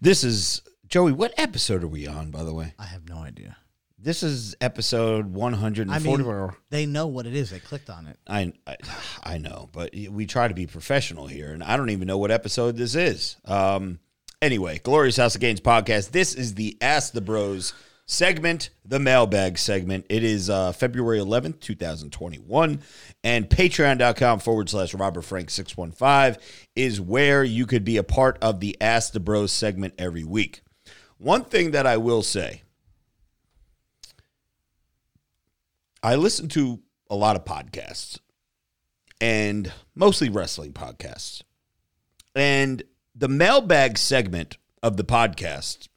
This is Joey. What episode are we on, by the way? I have no idea. This is episode one hundred I mean, they know what it is. They clicked on it. I, I I know, but we try to be professional here, and I don't even know what episode this is. Um, anyway, Glorious House of Gains podcast. This is the Ask the Bros segment, the mailbag segment. It is uh, February eleventh, two thousand twenty-one, and Patreon.com forward slash Robert Frank six one five is where you could be a part of the Ask the Bros segment every week. One thing that I will say. I listen to a lot of podcasts and mostly wrestling podcasts. And the mailbag segment of the podcast,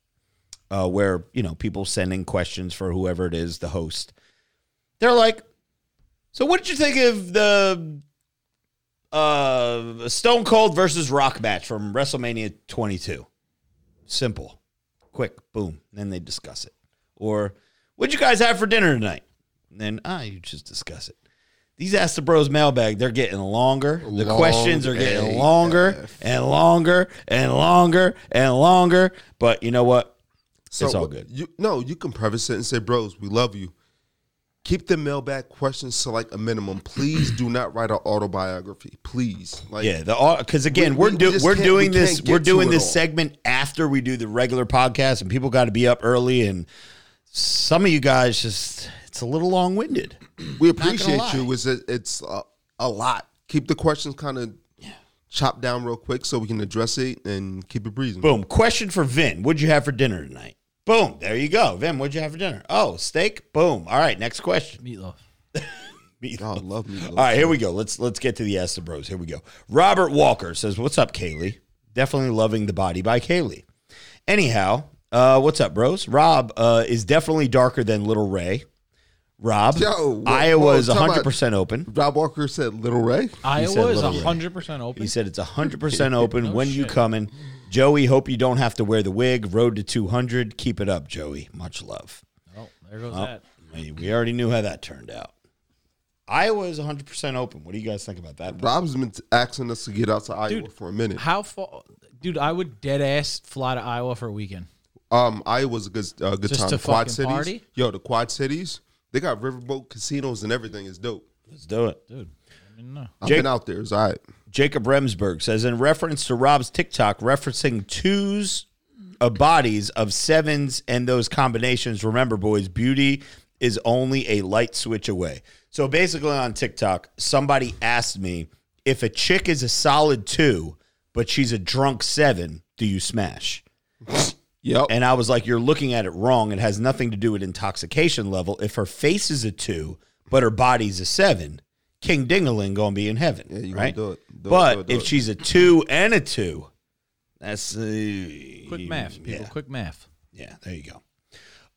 uh, where, you know, people sending questions for whoever it is, the host, they're like, So what did you think of the uh, Stone Cold versus Rock match from WrestleMania 22? Simple, quick, boom. Then they discuss it. Or what'd you guys have for dinner tonight? And then ah, you just discuss it. These Ask the Bros mailbag, they're getting longer. The Long questions are getting AF. longer and longer and longer and longer. But you know what? It's all good. You no, you can preface it and say, "Bros, we love you." Keep the mailbag questions to like a minimum. Please do not write an autobiography. Please, like Yeah, the because again, We- are we- do, we we're doing we this we're doing this all. segment after we do the regular podcast, and people got to be up early, and some of you guys just it's a little long winded. we appreciate you. Is it, it's a, a lot. Keep the questions kind of chopped down real quick so we can address it and keep it breezing. Boom. Question for Vin: What'd you have for dinner tonight? Boom. There you go, Vin. What'd you have for dinner? Oh, steak. Boom. All right. Next question. Meatloaf. Meatloaf. God, love me. All right, here we go. Let's let's get to the Ask the Bros. Here we go. Robert Walker says, "What's up, Kaylee? Definitely loving the body by Kaylee. Anyhow, uh, what's up, bros? Rob uh, is definitely darker than Little Ray. Rob, Yo, whoa, Iowa is talk about- 100 percent open. Rob Walker said, "Little Ray." said Iowa is Little Ray. hundred percent open. He said it's 100 percent open. No when you shit. coming, Joey? Hope you don't have to wear the wig. Road to 200. Keep it up, Joey. Much love. oh, there goes Well, that. We already knew how that turned out. Iowa is 100 percent open. What do you guys think about that? Rob's been asking us to get out to Iowa Dude, for a minute. How far, dude? I would dead ass fly to Iowa for a weekend. Um, Iowa's a good uh, good Just time. to The Quad fucking cities, party? yo, the Quad cities, they got riverboat casinos and everything. It's dope. Let's do it. Dude, I mean, no. I've Jake- been out there. It's all right. Jacob Remsburg says in reference to Rob's TikTok referencing twos of bodies of sevens and those combinations. Remember, boys, beauty is only a light switch away. So basically, on TikTok, somebody asked me if a chick is a solid two, but she's a drunk seven, do you smash? Yep. And I was like, you're looking at it wrong. It has nothing to do with intoxication level. If her face is a two, but her body's a seven, King Dingaling gonna be in heaven, Yeah, you right? do it. Do it, but do it, do if it. she's a two and a two, that's uh, Quick math, people. Yeah, Quick math. yeah, there you go.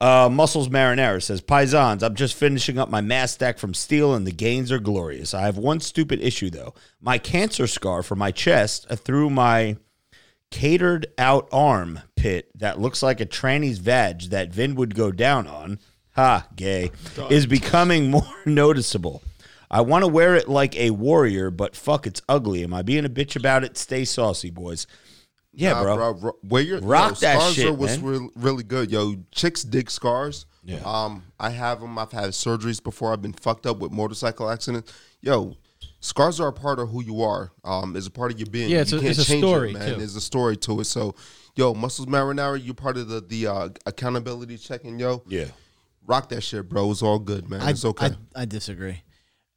Uh, Muscles Marinara says, Paisans, I'm just finishing up my mass stack from steel and the gains are glorious. I have one stupid issue though. My cancer scar for my chest uh, through my catered out arm pit that looks like a tranny's vag that Vin would go down on, ha, gay, is becoming more noticeable. I want to wear it like a warrior, but fuck, it's ugly. Am I being a bitch about it? Stay saucy, boys. Yeah, Nah, bro. ro- where your Rock yo, that scars shit, are what's really good, yo. Chicks dig scars. Yeah. Um, I have them. I've had surgeries before. I've been fucked up with motorcycle accidents. Yo, scars are a part of who you are. Um, is a part of your being. Yeah, it's you a- can't it's a change story, it, man. too. There's a story to it. So, yo, muscles marinara, you're part of the the uh, accountability checking. Yo, yeah. rock that shit, bro. It's all good, man. I, it's okay. I, I disagree.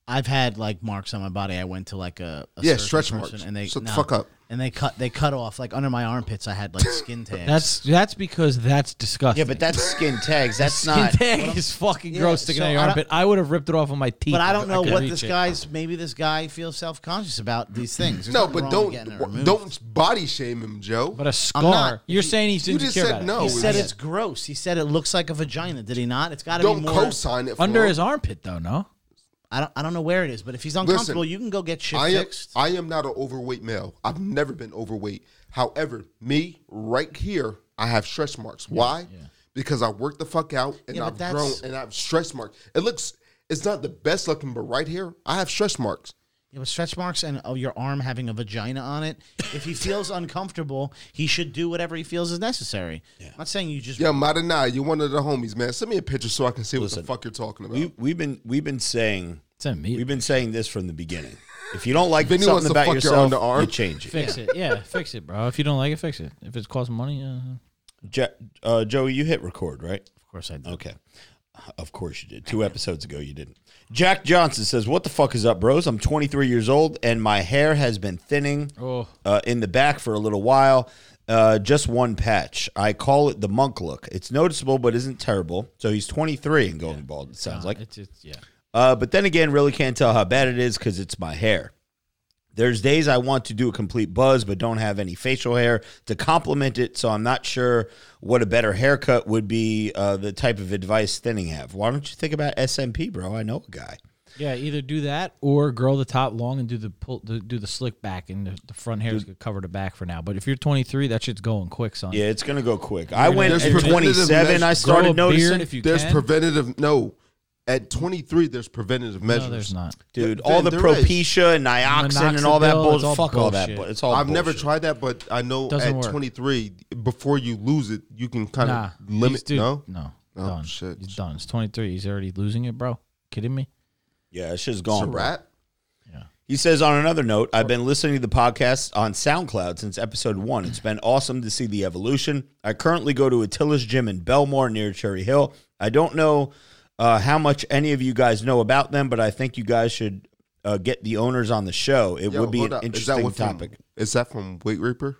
I've had like marks on my body. I went to like a, a Yeah, stretch marks. and they Shut the fuck up. And they cut they cut off like under my armpits. I had like skin tags. That's that's because that's disgusting. Yeah, but that's skin tags. That's not. skin not. tag is fucking Yeah, gross sticking so out your I don't- armpit. I would have ripped it off with my teeth. but I don't know could what reach this it. guy's. Maybe this guy feels self conscious about these things. There's no, nothing but wrong don't with getting it removed. don't body shame him, Joe. But a scar. not. You're He- saying he's you just insecure said about it. no. He said it's gross. He said it looks like a vagina. Did he not? It's got to be don't more. co-sign it for under him. his armpit though. No. I don't. I don't know where it is, but if he's uncomfortable, you can go get shit I am, fixed. I am not an overweight male. I've never been overweight. However, me right here, I have stretch marks. Why? Because I worked the fuck out and Yeah, I've grown and I have stretch marks. It looks, it's not the best looking, but right here, I have stretch marks. Yeah, but stretch marks and oh, your arm having a vagina on it. If he feels uncomfortable, he should do whatever he feels is necessary. I'm not saying you just Yeah, Madana, you're one of the homies, man. Send me a picture so I can see Listen, what the fuck you're talking about. We, we've been we've been saying Send me. we've been saying this from the beginning. If you don't like Vinny wants something to about fuck your yourself, underarm. you change it. fix it. Yeah, fix it, bro. If you don't like it, fix it. If it's costing money, uh, Ja- uh, Joey, you hit record, right? Of course I do. Okay. Of course you did. Two episodes ago you didn't. Jack Johnson says, "What the fuck is up, bros? I'm 23 years old and my hair has been thinning oh, uh, in the back for a little while. Uh, just one patch. I call it the monk look. It's noticeable, but isn't terrible. So he's 23 and going bald. It sounds like. it's it's yeah. Uh, but then again, really can't tell how bad it is because it's my hair. There's days I want to do a complete buzz, but don't have any facial hair to complement it. So I'm not sure what a better haircut would be. Uh, the type of advice thinning have. Why don't you think about SMP, bro? I know a guy. Yeah, either do that or grow the top long and do the pull, the, do the slick back, and the, the front hair is gonna cover the back for now. But if you're 23, that shit's going quick, son. Yeah, it's gonna go quick. I went There's at 27. I started Grow a noticing, if you there's can. preventative. No, at 23, there's preventative measures. no, there's not. dude. All the there is. propecia and nioxin and all that Minoxidil, bullshit. it's all Fuck all that. bullshit. But it's all. I've never bullshit. tried that, but I know Doesn't at work. 23, before you lose it, you can kind Nah, of limit. dude, no, no, Oh, done. shit. He's done. It's 23. He's already losing it, bro. Kidding me? Yeah, it's just it's gone. a bro. rat. He says, on another note, I've been listening to the podcast on SoundCloud since episode one. It's been awesome to see the evolution. I currently go to Atilis gym in Bellmawr near Cherry Hill. I don't know uh, how much any of you guys know about them, but I think you guys should uh, get the owners on the show. It Yo, would be an up. Is that interesting from- topic. Is that from Weight Reaper?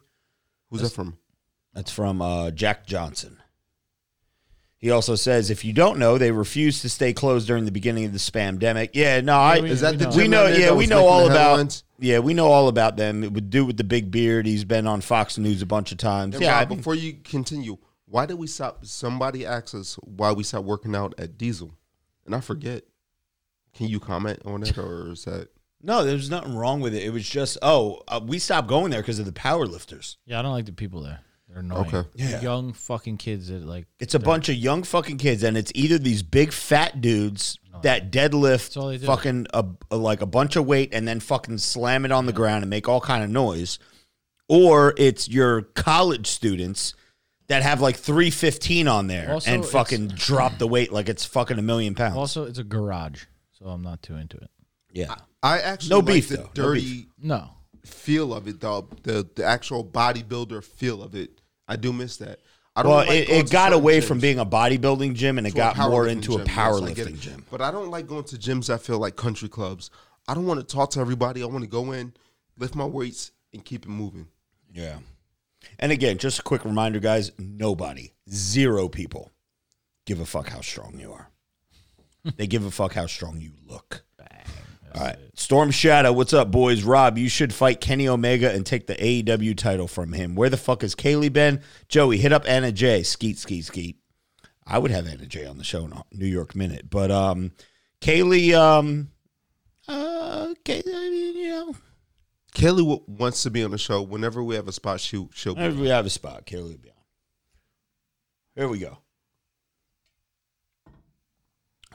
Who's that from? That's from uh, Jack Johnson. He also says, if you don't know, they refused to stay closed during the beginning of the spamdemic. Yeah, no, I, we- Is that we the know. gym we know, yeah, we know all about. headlines? Yeah, we know all about them. It would do with the big beard. He's been on Fox News a bunch of times. And yeah, Rob, I mean, before you continue, why did we stop? Somebody asked us why we stopped working out at Diesel, and I forget. Can you comment on it, or is that? no, there's nothing wrong with it. It was just, oh, uh, we stopped going there because of the power lifters. Yeah, I don't like the people there. They're annoying. Okay. Yeah. Young fucking kids that like. It's a bunch of young fucking kids, and it's either these big fat dudes that That's all deadlift they do. fucking a, a- like a bunch of weight and then fucking slam it on the ground and make all kind of noise, or it's your college students that have like three fifteen on there Also, and it's- fucking drop the weight like it's fucking a million pounds. Also, it's a garage, so I'm not too into it. yeah, I actually No like beef, the though. No dirty No. feel of it, though. The the actual bodybuilder feel of it. I do miss that. I don't well, like it, going it to got certain away gyms from being a bodybuilding gym and it to a got more powerlifting into a gym. Yes, I get powerlifting it. gym. But I don't like going to gyms that feel like country clubs. I don't want to talk to everybody. I want to go in, lift my weights, and keep it moving. Yeah. And again, just a quick reminder, guys nobody, zero people give a fuck how strong you are. they give a fuck how strong you look. All right. Storm Shadow, what's up, boys? Rob, you should fight Kenny Omega and take the AEW title from him. Where the fuck is Kaylee been? Joey, hit up Anna J. Skeet, skeet, skeet. I would have Anna J on the show in New York Minute. But um Kaylee, um uh Kay, I mean, you know, Kelly w- wants to be on the show. Whenever we have a spot, she'll she'll. Whenever we have a spot, Kaylee will be on. Here we go.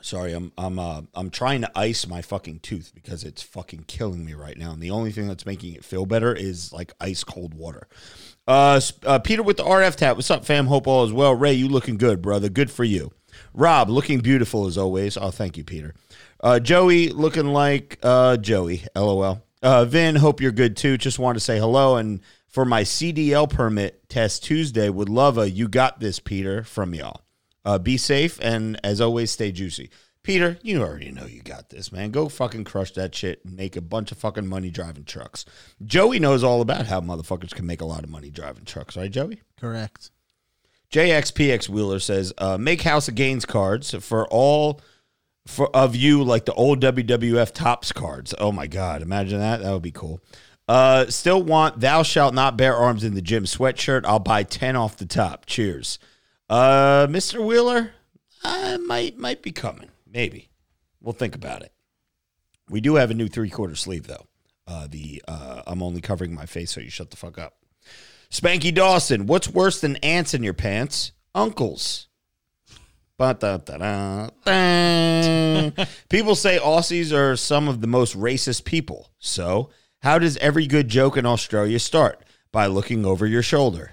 Sorry, I'm I'm uh, I'm trying to ice my fucking tooth because it's fucking killing me right now, and the only thing that's making it feel better is like ice cold water. Uh, uh, Peter with the RF tap. What's up, fam? Hope all is well. Ray, you looking good, brother. Good for you. Rob, looking beautiful as always. Oh, thank you, Peter. Uh, Joey, looking like uh, Joey. LOL. Uh, Vin, hope you're good too. Just wanted to say hello and for my CDL permit test Tuesday, would love a "You got this, Peter" from y'all. Uh, be safe and as always, stay juicy. Peter, you already know you got this, man. Go fucking crush that shit and make a bunch of fucking money driving trucks. Joey knows all about how motherfuckers can make a lot of money driving trucks, right, Joey? Correct. JXPX Wheeler says, uh, make House of Gains cards for all for of you like the old WWF Topps cards. Oh my god, imagine that. That would be cool. Uh, still want thou shalt not bear arms in the gym sweatshirt. I'll buy 10 off the top. Cheers. Uh, Mr. Wheeler, I might might be coming. Maybe. We'll think about it. We do have a new three-quarter sleeve though. Uh, the uh, I'm only covering my face so you shut the fuck up. Spanky Dawson, what's worse than ants in your pants? Uncles. People say Aussies are some of the most racist people. So, how does every good joke in Australia start? By looking over your shoulder.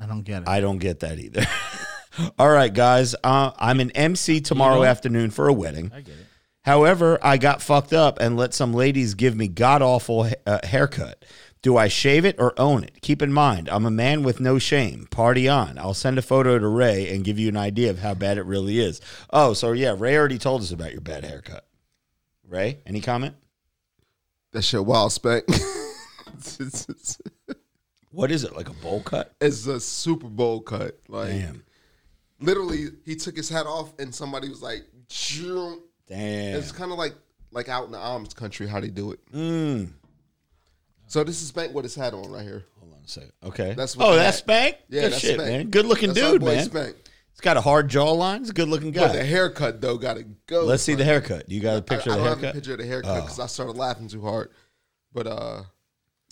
I don't get it. I don't get that either. All right, guys. Uh, I'm an MC tomorrow afternoon for a wedding. I get it. However, I got fucked up and let some ladies give me god awful uh, haircut. Do I shave it or own it? Keep in mind, I'm a man with no shame. Party on. I'll send a photo to Ray and give you an idea of how bad it really is. Oh, so yeah, Ray already told us about your bad haircut. Ray, any comment? That shit wild spec. What is it? Like a bowl cut? it's a Super Bowl cut. Like Damn. literally, he took his hat off, and somebody was like. Damn. It's kind of like like out in the Amish country how they do it. Mm. So this is Spank with his hat on right here. Hold on a second. Okay. That's what oh, that's hat- Spank? Yeah, Good that's shit, Spank. man. Good looking That's our dude, boy man. Spank. He's got a hard jawline. He's a good looking But guy. the haircut though got to go. Let's see the haircut. You got a picture I of don't the have a haircut? picture of the haircut because I started laughing too hard. But uh,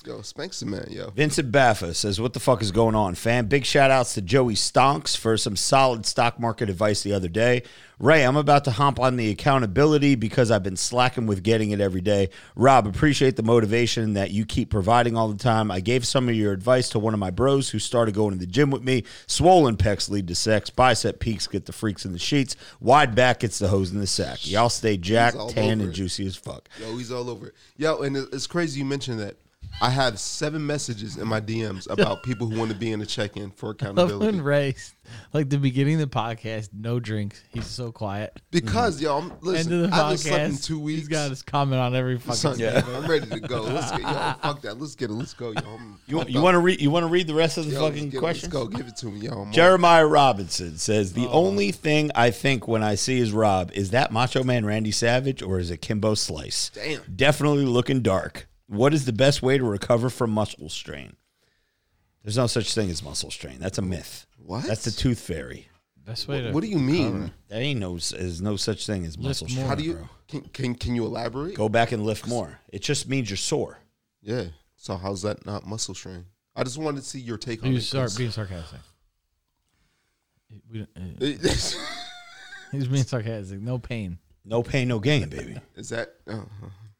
yo, Spank's the man, yo. Vincent Baffa says, What the fuck is going on, fam? Big shout outs to Joey Stonks for some solid stock market advice the other day. Ray, I'm about to hop on the accountability because I've been slacking with getting it every day. Rob, appreciate the motivation that you keep providing all the time. I gave some of your advice to one of my bros who started going to the gym with me. Swollen pecs lead to sex. Bicep peaks get the freaks in the sheets. Wide back gets the hose in the sack. Y'all stay jacked, tan, and juicy as fuck. Yo, he's all over it. Yo, and it's crazy you mentioned that. I have seven messages in my DMs about people who want to be in a check-in for Love accountability. when Ray, like the beginning of the podcast, no drinks. He's so quiet. Because mm-hmm. yo, I'm End listen. of the I haven't slept in podcast, two weeks. he's got his comment on every fucking. Son, Yeah. I'm ready to go. Let's get yo. Fuck that. Let's get it. Let's go, yo. I'm You, pumped you want to read? You want to read the rest of the Yo, let's fucking get it. questions? Let's go. Give it to me, yo. I'm on. Jeremiah Robinson says the oh. only thing I think when I see is Rob is that Macho Man Randy Savage or is it Kimbo Slice? Damn. Definitely looking dark. What is the best way to recover from muscle strain? There's no such thing as muscle strain. That's a myth. What? That's the tooth fairy. Best way to. What do you mean? That ain't no. There's no such thing as muscle strain. more. How do you bro. can, can can you elaborate? go back and lift more? It just means you're sore. Yeah. So how's that not muscle strain? I just wanted to see your take on He it. was sar- being sarcastic. We don't- uh, is being sarcastic. No pain. No pain, no gain, baby. Is that? Uh,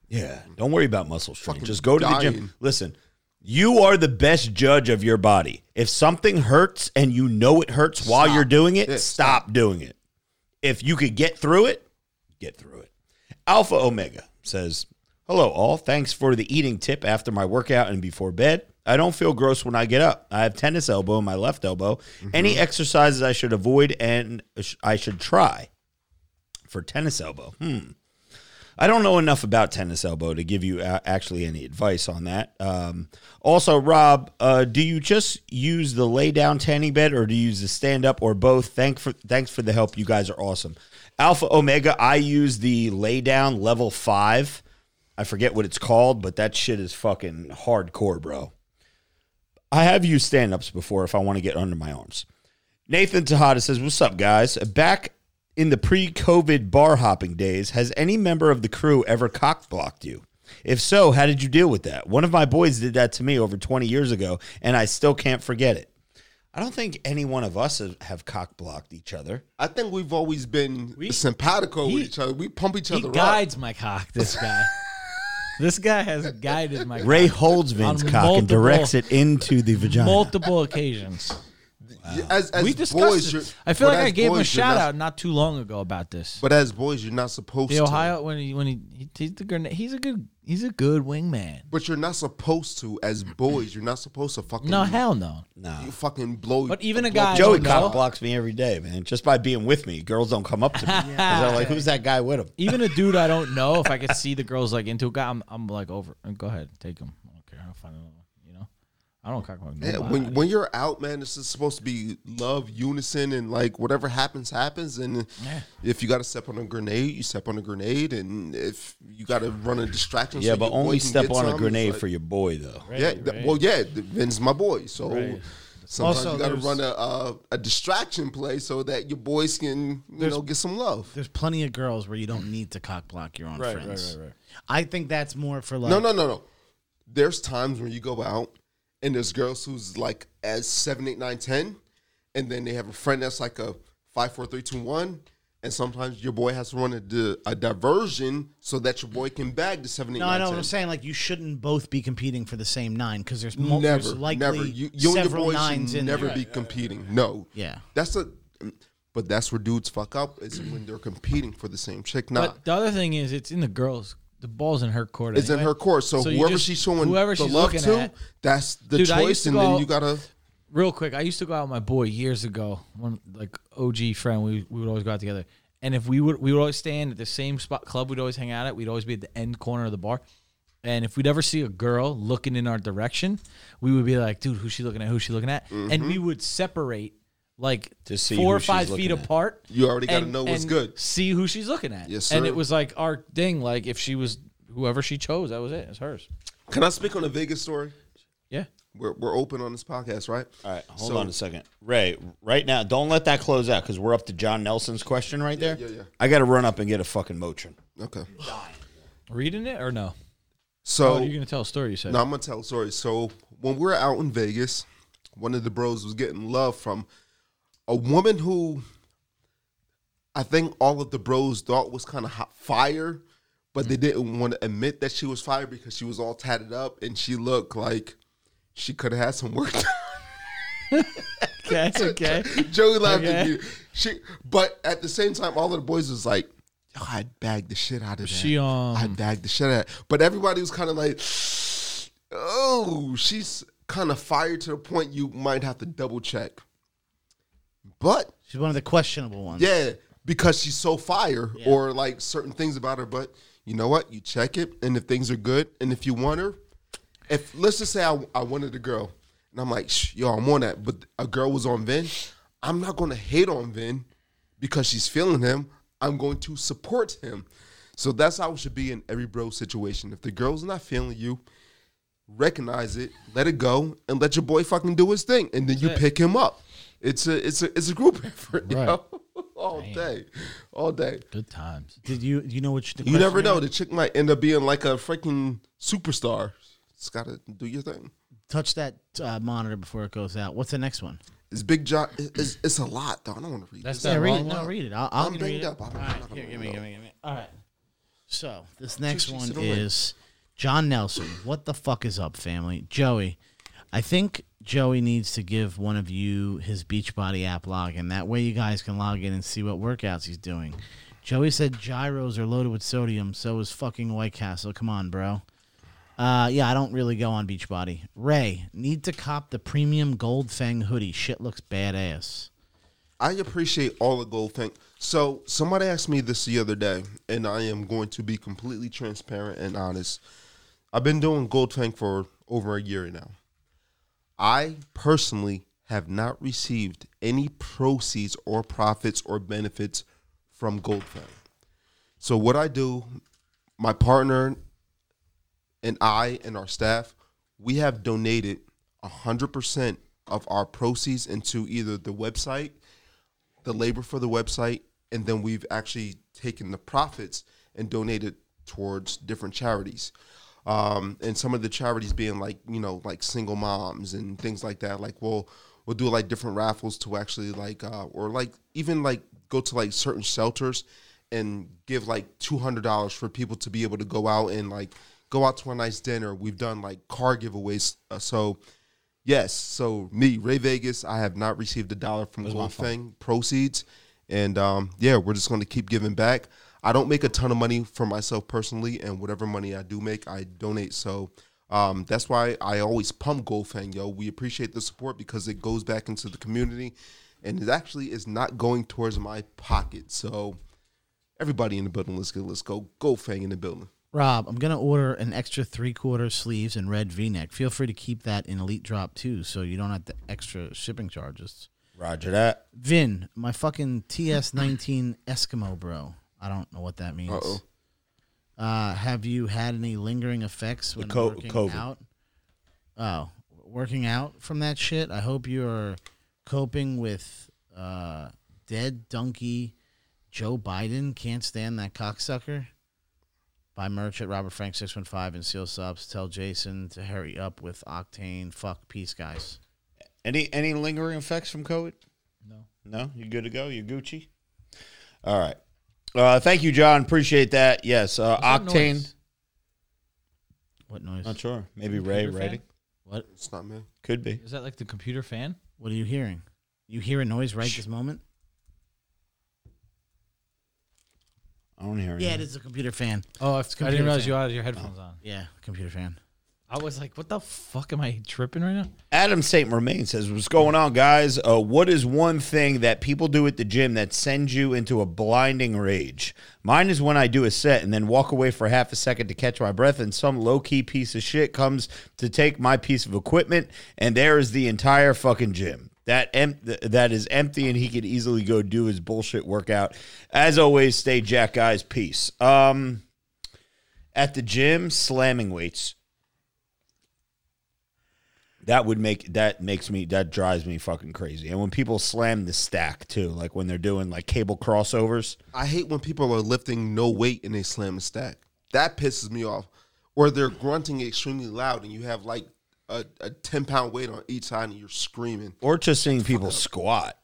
Yeah. Don't worry about muscle strain. Fucking Just go to the gym. Listen, you are the best judge of your body. If something hurts and you know it hurts while Stop. you're doing it, Yeah, stop doing it. If you could get through it, get through it. Alpha Omega says, Hello, all. Thanks for the eating tip after my workout and before bed. I don't feel gross when I get up. I have tennis elbow in my left elbow. Any exercises I should avoid and I should try for tennis elbow? Hmm. I don't know enough about tennis elbow to give you actually any advice on that. Um, also, Rob, uh, do you just use the lay down tanning bed or do you use the stand up or both? Thank for thanks for the help. You guys are awesome. Alpha Omega, I use the lay down level five. I forget what it's called, but that shit is fucking hardcore, bro. I have used stand ups before if I want to get under my arms. Nathan Tejada says, What's up, guys? Back in the pre COVID bar hopping days, has any member of the crew ever cock blocked you? If so, how did you deal with that? One of my boys did that to me over 20 years ago, and I still can't forget it. I don't think any one of us have, have cock blocked each other. I think we've always been We- simpatico he- with each other. We pump each He other up. guides my cock. This guy. this guy has guided my Ray cock holds Vin's On cock and directs it into the vagina. multiple occasions. Yeah, As, as we boys, discussed you're- it. I feel like I as gave him a boys, you're shout not- out not too long ago about this. But as boys, you're not supposed the to. Ohio when he when he, he he's the grenade. He's a good he's a good wingman. But you're not supposed to. As boys, you're not supposed to fucking. No hell no. no. You fucking blow. But even a blow- guy- I Joey don't know. cock blocks me every day, man. Just by being with me, girls don't come up to me. 'Cause They're like, "Who's that guy with him?" Even a dude I don't know, if I could see the girls like into a guy, I'm, I'm like over. Go ahead, take him. I don't care. I'll find another one. You know, I don't cock block Yeah, when when you're out, man, this is supposed to be love, unison, and like whatever happens, happens. And Yeah. if you got to step on a grenade, you step on a grenade, and if you got to run a distraction, Yeah, so but only step get on a grenade like- for your boy, though. Right, yeah, right. well, yeah, th- Vin's my boy, so Right. sometimes Also, you got to run a, a a distraction play so that your boys can you know get some love. There's plenty of girls where you don't need to cock block your own Right, right, friends. right, right. I think that's more for like No, no, no, no. There's times when you go out and there's girls who's like as seven, eight, nine, ten, and then they have a friend that's like a five, four, three, two, one. And sometimes your boy has to run a, di- a diversion so that your boy can bag the seven, eight, No, nine, I know what 10. I'm saying. Like you shouldn't both be competing for the same nine because there's, mo- Never, there's likely never. You, you and your several boy nines should in never there. be competing. No. Yeah. That's a. But that's where dudes fuck up is when they're competing for the same chick. Nah, But the other thing is, it's in the girls. The ball's in her court. it's in her court. So, So whoever just- she's showing whoever the she's love to, at- that's the Dude, choice, and then out- you gotta. Real quick, I used to go out with my boy years ago. One like OG friend, we we would always go out together. And if we would we would always stand at the same spot club we'd always hang out at. We'd always be at the end corner of the bar. And if we'd ever see a girl looking in our direction, we would be like, "Dude, who's she looking at? Who's she looking at?" And Mm-hmm. we would separate like To see four or five feet at. apart. You already gotta know what's and good. See who she's looking at. Yes, sir. And it was like our thing. Like if she was whoever she chose, that was it. It's hers. Can I speak on a Vegas story? Yeah. We're, we're open on this podcast, right? All right, hold So- on a second. Ray, right now, don't let that close out because we're up to John Nelson's question right there. yeah, yeah. I got to run up and get a fucking motion. Okay. Reading it or no? So oh, you're gonna tell a story. You said. No, I'm gonna tell a story. So when we were out in Vegas, one of the bros was getting love from a woman who I think all of the bros thought was kind of hot fire, but they didn't want to admit that she was fire because she was all tatted up and she looked like she could have had some work done. Okay. Okay. Joey laughed at you. She, but at the same time, all of the boys was like, "Yo, I'd bag the shit out of that. she, um, I'd bag the shit out." But everybody was kind of like, "Oh, she's kind of fired to the point you might have to double check." But She's one of the questionable ones. yeah, because she's so fire, or like certain things about her. But you know what? You check it, and if things are good, and if you want her, if let's just say I, I wanted a girl, and I'm like, Shh, yo, I'm on that, but a girl was on Vin, I'm not going to hate on Vin because she's feeling him. I'm going to support him. So that's how it should be in every bro situation. If the girl's not feeling you, recognize it, let it go, and let your boy fucking do his thing, and then you pick him up. It's a it's a it's a group effort, Right. yo. all day, all day. Good times. Did you you know which the You never know. was? The chick might end up being like a freaking superstar. Just gotta do your thing. Touch that uh, monitor before it goes out. What's the next one? It's Big John. It's, it's a lot, though. I don't want to read That's this. that Yeah, read it. No, read it. I'll, I'll I'm read banged it. up. I don't- I'm here, give me, give me, give me. All right. So this next one in a ring. is John Nelson. What the fuck is up, family? Joey, I think Joey needs to give one of you his Beachbody app login. That way, you guys can log in and see what workouts he's doing. Joey said gyros are loaded with sodium. So is fucking White Castle. Come on, bro. Uh, yeah, I don't really go on Beachbody. Ray, need to cop the premium Goldfang hoodie. Shit looks badass. I appreciate all the gold thing. So somebody asked me this the other day, and I am going to be completely transparent and honest. I've been doing Goldfang for over a year now. I personally have not received any proceeds or profits or benefits from Gold So what I do, my partner and I and our staff, we have donated 100% of our proceeds into either the website, the labor for the website, and then we've actually taken the profits and donated towards different charities. Um, and some of the charities being like, you know, like single moms and things like that. Like we'll we'll do like different raffles to actually like uh, or like even like go to like certain shelters and give like two hundred dollars for people to be able to go out and like go out to a nice dinner. We've done like car giveaways. Uh, so yes, so me Ray Vegas, I have not received a dollar from Goldfang proceeds, and um, yeah, we're just going to keep giving back. I don't make a ton of money for myself personally, and whatever money I do make, I donate. So um, that's why I always pump Goldfang, yo. We appreciate the support because it goes back into the community, and it actually is not going towards my pocket. So everybody in the building, let's go. Let's go. Goldfang in the building. Rob, I'm gonna order an extra three quarter sleeves and red V neck. Feel free to keep that in Elite Drop too, so you don't have the extra shipping charges. Roger that. Vin, my fucking TS19 Eskimo bro. I don't know what that means. Uh-oh. Uh, have you had any lingering effects when co- working COVID. out? Oh, working out from that shit. I hope you're coping with uh, dead donkey Joe Biden. Can't stand that cocksucker. Buy merch at Robert Frank six one five and seal subs. Tell Jason to hurry up with Octane. Fuck peace, guys. Any any lingering effects from COVID? No. No, you good to go? You Gucci? All right. Uh, thank you, John. Appreciate that. Yes, uh, What's that Octane. noise? What noise? Not sure. Maybe Ray Computer fan? writing. What? It's not me. Could be. Is that like the computer fan? What are you hearing? You hear a noise right this moment? I don't hear Yeah, it anything. is a computer fan. Oh, I, I computer didn't realize fan. you had your headphones on. Yeah, computer fan. I was like, what the fuck am I tripping right now? Adam St. Romain says, What's going on, guys? Uh, what is one thing that people do at the gym that sends you into a blinding rage? Mine is when I do a set and then walk away for half a second to catch my breath, and some low key piece of shit comes to take my piece of equipment, and there is the entire fucking gym. That em- that is empty, and he could easily go do his bullshit workout. As always, stay jack, guys. Peace. Um, at the gym, slamming weights that would make that makes me that drives me fucking crazy. And when people slam the stack too, like when they're doing like cable crossovers, I hate when people are lifting no weight and they slam a stack. That pisses me off. Or they're grunting extremely loud and you have like a, a 10 pound weight on each side and you're screaming. or just seeing people squat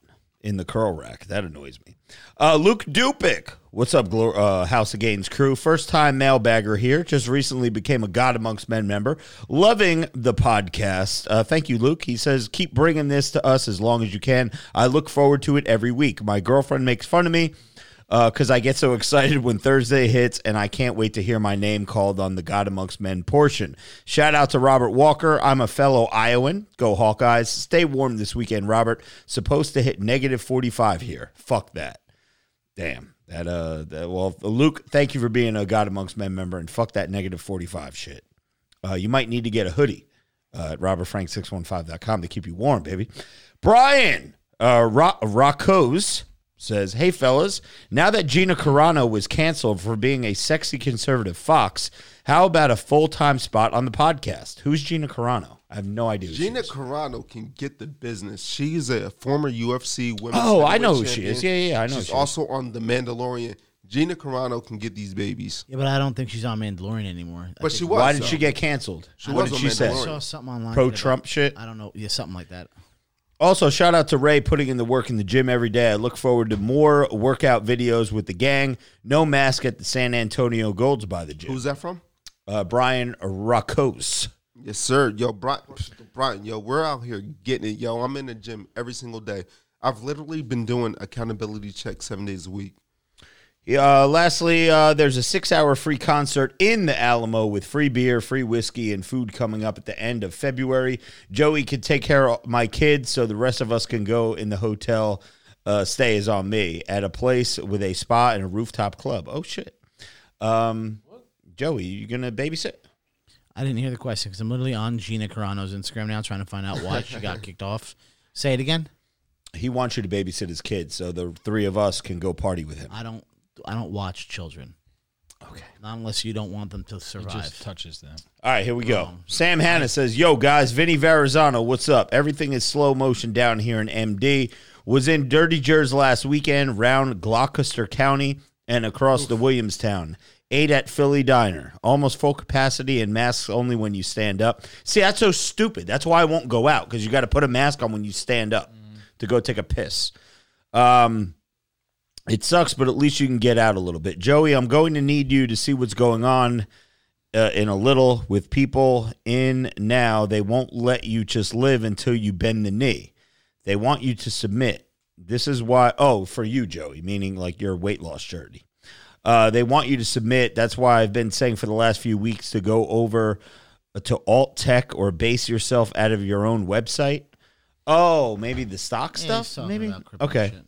in the curl rack, that annoys me. Uh, Luke Dupic, what's up, uh, House of Gains crew? First time mailbagger here. Just recently became a God Amongst Men member. Loving the podcast. Uh, thank you, Luke. He says keep bringing this to us as long as you can. I look forward to it every week. My girlfriend makes fun of me because I get so excited when Thursday hits, and I can't wait to hear my name called on the God Amongst Men portion. Shout out to Robert Walker. I'm a fellow Iowan. Go Hawkeyes. Stay warm this weekend, Robert. Supposed to hit negative 45 here. Fuck that. Damn. That uh that, well Luke, thank you for being a God Amongst Men member and fuck that negative 45 shit. Uh, you might need to get a hoodie uh, at robertfrank615.com to keep you warm, baby. Brian uh, Ro- Rockos says, Hey, fellas, now that Gina Carano was canceled for being a sexy conservative fox, how about a full time spot on the podcast? Who's Gina Carano? I have no idea. who she Gina is. Carano can get the business. She's a former UFC women's Oh, I heavyweight know who she is. Yeah, yeah, yeah, I know who She's she is. also on The Mandalorian. Gina Carano can get these babies. Yeah, but I don't think she's on Mandalorian anymore. I But she was. Why did though. she get canceled? She what was did on she say? I saw something online. Pro Trump shit? I don't know. Yeah, something like that. Also, shout out to Ray putting in the work in the gym every day. I look forward to more workout videos with the gang. No mask at the San Antonio Golds by the gym. Who's that from? uh, Brian Rockos. Yes, sir. Yo, Brian, Brian, yo, we're out here getting it. Yo, I'm in the gym every single day. I've literally been doing accountability checks seven days a week. Uh, lastly, uh, there's a six hour free concert in the Alamo with free beer, free whiskey, and food coming up at the end of February. Joey can take care of my kids, so the rest of us can go in the hotel. Uh, stay is on me at a place with a spa and a rooftop club. Oh, shit. Um, Joey, you going to babysit? I didn't hear the question because I'm literally on Gina Carano's Instagram now trying to find out why she got kicked off. Say it again. He wants you to babysit his kids, so the three of us can go party with him. I don't. I don't watch children. Okay. Not unless you don't want them to It survive. just touches them. All right, here we go. Sam Hanna says, Yo, guys, Vinny Verrazano, what's up? Everything is slow motion down here in MD. Was in Dirty Jers last weekend, round Gloucester County and across the Williamstown. Ate at Philly Diner. Almost full capacity and masks only when you stand up. See, that's so stupid. That's why I won't go out because you got to put a mask on when you stand up to go take a piss. Um, it sucks, but at least you can get out a little bit. Joey, I'm going to need you to see what's going on uh, in a little with people in now. They won't let you just live until you bend the knee. They want you to submit. This is why. Oh, for you, Joey, meaning like your weight loss journey. Uh, they want you to submit. That's why I've been saying for the last few weeks to go over to alt tech or base yourself out of your own website. Oh, maybe the stock stuff. talking Maybe okay. shit.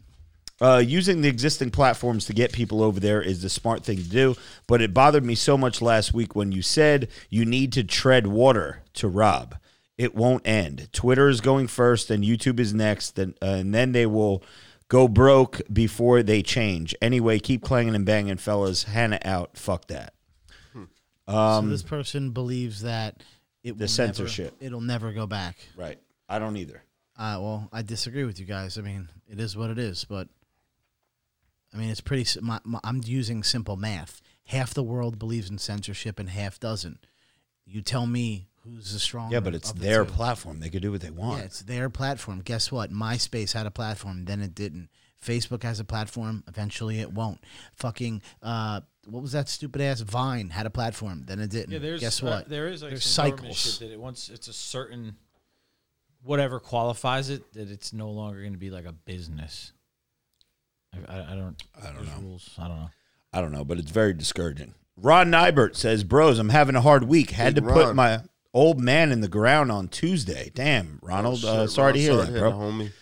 Uh, using the existing platforms to get people over there is the smart thing to do. But it bothered me so much last week when you said you need to tread water to Rob. It won't end. Twitter is going first, and YouTube is next, and, uh, and then they will go broke before they change. Anyway, keep clanging and banging, fellas. Hannah out. Fuck that. so this person believes that it will The censorship. Never, it'll never go back. Right. I don't either. Uh, well, I disagree with you guys. I mean, it is what it is, but I mean, it's pretty. My, my, I'm using simple math. Half the world believes in censorship, and half doesn't. You tell me who's the stronger. Yeah, but it's the their two. platform. They could do what they want. Yeah, it's their platform. Guess what? MySpace had a platform, then it didn't. Facebook has a platform, eventually it won't. Fucking uh, what was that stupid ass Vine had a platform, then it didn't. Yeah, there's Guess uh, what? there is like There's some cycles. shit that it once it's a certain whatever qualifies it that it's no longer going to be like a business. I, I, I don't. I don't there's know. Rules. I don't know. I don't know, but it's very discouraging. Ron Nybert says, "Bros, I'm having a hard week. Had Big to put Ron. my old man in the ground on Tuesday. Damn, Ronald. Oh, uh, sorry Ron, to hear sorry that, to bro. homie.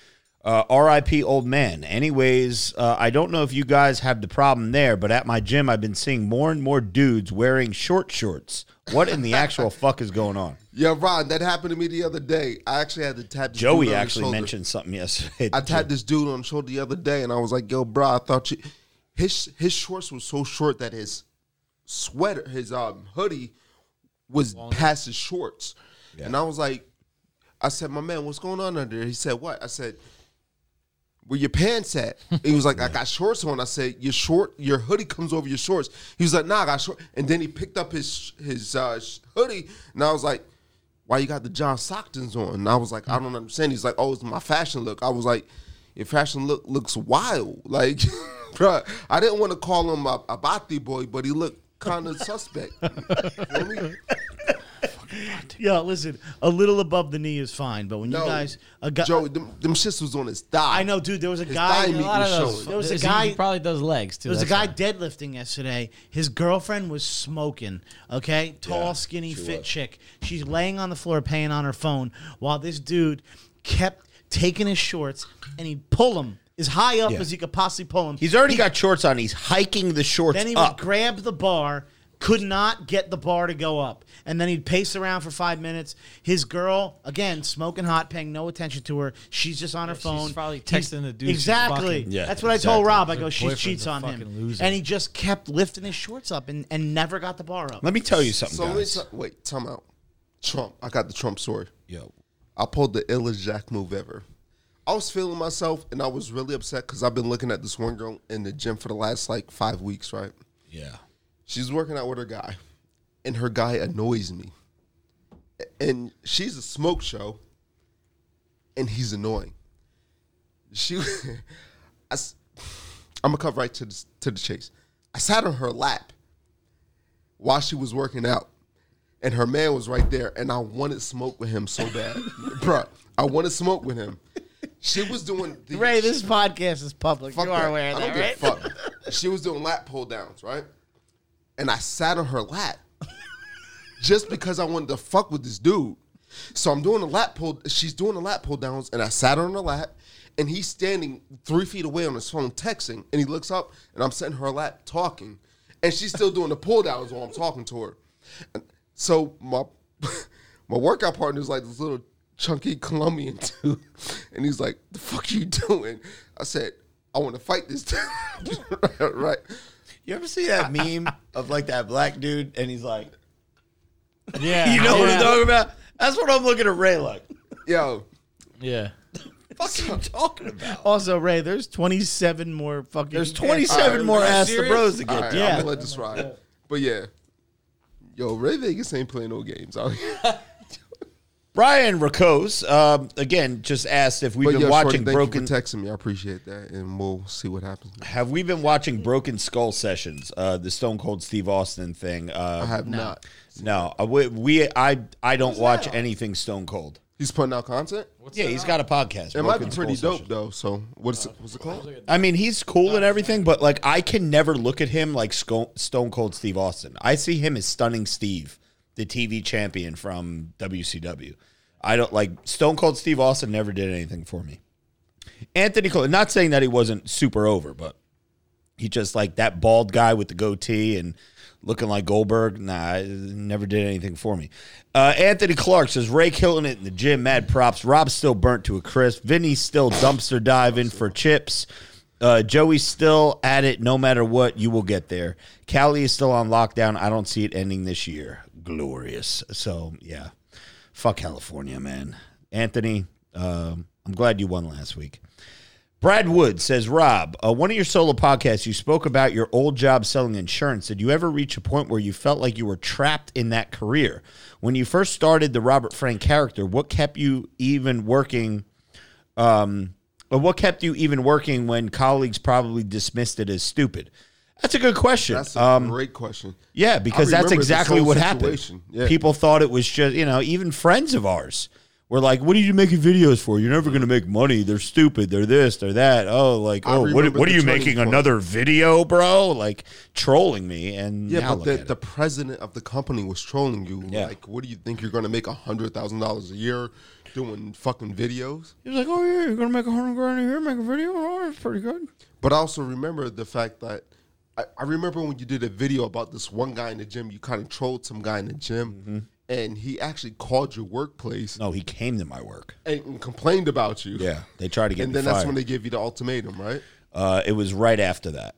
Uh, R.I.P. Old man. Anyways, uh, I don't know if you guys have the problem there, but at my gym, I've been seeing more and more dudes wearing short shorts. What in the actual fuck is going on? Yeah, Ron, that happened to me the other day. I actually had to tap this dude Joey on the actually shoulder. mentioned something yesterday. I tapped this dude on the shoulder the other day, and I was like, "Yo, bro, I thought you." His his shorts were so short that his sweater, his um hoodie, was past his shorts, and I was like, I said, "My man, what's going on under there?" He said, "What?" I said, "Where your pants at?" he was like, "I got shorts on." I said, "Your short, your hoodie comes over your shorts." He was like, "Nah, I got short." And then he picked up his his uh, hoodie, and I was like, "Why you got the John Stocktons on?" And I was like, "I don't understand." He's like, "Oh, it's my fashion look." I was like, "Your fashion look looks wild." Like, bruh, I didn't want to call him a, a Bati boy, but he looked kind of suspect. Feel me? Yo, listen, a little above the knee is fine, but when you No, guys, a guy, Joey, them, them shits was on his thigh. I know, dude. There was a His guy. thigh meat A lot of was those. showing. There was a he- guy- He probably does legs too. There was a that's guy why. deadlifting yesterday. His girlfriend was smoking. Okay, tall, Yeah, skinny, she fit was. chick. She's laying on the floor paying on her phone while this dude kept taking his shorts and he'd pull them as high up Yeah. as he could possibly pull them. He's already got shorts on. He's hiking the shorts Then he up. would grab the bar, could not get the bar to go up. And then he'd pace around for five minutes. His girl, again, smoking hot, paying no attention to her. She's just on her she's phone. probably He's- texting the dude Exactly. fucking. Yeah, That's what I told. Rob. I go, she cheats on him. loser. And he just kept lifting his shorts up and, and never got the bar up. Let me tell you something, So guys. t- wait, time out. Trump. I got the Trump story. Yo, I pulled the illest jack move ever. I was feeling myself, and I was really upset because I've been looking at this one girl in the gym for the last like five weeks. Right? yeah. She's working out with her guy, and her guy annoys me. And she's a smoke show, and he's annoying. She, I, am gonna cut right to the, to the chase. I sat on her lap while she was working out, and her man was right there, and I wanted smoke with him so bad, bro. I wanted to smoke with him. She was doing the, Ray, this podcast is public. Fuck you are that. aware of that, right? give a fuck. She was doing lap pull downs, right? And I sat on her lap just because I wanted to fuck with this dude. So I'm doing a lap pull. She's doing the lap pull downs, and I sat on her lap, and he's standing three feet away on his phone texting, and he looks up, and I'm sitting her lap talking, and she's still doing the pull downs while I'm talking to her. And so my my workout partner is like this little chunky Colombian dude, and he's like, "The fuck you doing?" I said, "I want to fight this dude." right? You ever see that meme of like that black dude and he's like, Yeah, you know what. I'm talking about? That's what I'm looking at Ray like. Yo, Yeah. What are you talking about? Also, Ray, there's 27 more fucking. There's 27 Alright, more are you Ask the serious? Bros to get all right. Yeah. I'm gonna let this ride. But yeah, yo, Ray Vegas ain't playing no games out here. Brian Racos, um, again, just asked if we've But been yo, Shorty, watching thank Broken. you for texting me. I appreciate that, and we'll see what happens. Have we been watching Broken Skull Sessions? Uh, the Stone Cold Steve Austin thing. I Uh, have not. no, uh, we, we I I don't watch anything Stone Cold. He's putting out content. yeah, he's got a podcast. It might be Broken pretty Skull dope Sessions. though. So what's it, what's it called? I mean, he's cool and everything, but like I can never look at him like Sco- Stone Cold Steve Austin. I see him as Stunning Steve, the TV champion from WCW. I don't like Stone Cold Steve Austin never did anything for me. Anthony Cole, not saying that he wasn't super over, but he just like that bald guy with the goatee and looking like Goldberg. Nah, never did anything for me. Uh, Anthony Clark says Ray killing it in the gym. Mad props. Rob's still burnt to a crisp. Vinny's still dumpster diving for chips. Uh, Joey's still at it. No matter what, you will get there. Cali is still on lockdown. I don't see it ending this year. Glorious. So yeah, fuck California, man. Anthony, um, I'm glad you won last week. Brad Wood says, Rob, uh, one of your solo podcasts, you spoke about your old job selling insurance. Did you ever reach a point where you felt like you were trapped in that career? When you first started the Robert Frank character, what kept you even working? Um, what kept you even working when colleagues probably dismissed it as stupid? That's a good question. That's a Um, great question. yeah, because that's exactly what situation. happened. Yeah. People thought it was just, you know, even friends of ours were like, "What are you making videos for? You're never going to make money. They're stupid. They're this. They're that. Oh, like, I oh, what, what are you making point. another video, bro? Like trolling me. And Yeah, but the, the president of the company was trolling you. Yeah. Like, what do you think you're going to make a hundred thousand dollars a year doing fucking videos? he was like, "Oh yeah, you're going to make a hundred grand a year, make a video. Oh, that's pretty good." But I also remember the fact that I, I remember when you did a video about this one guy in the gym. You kind of trolled some guy in the gym, Mm-hmm. and he actually called your workplace No, he came to my work. and, and complained about you. Yeah, they tried to get and then fired. that's when they gave you the ultimatum, right? Uh, it was right after that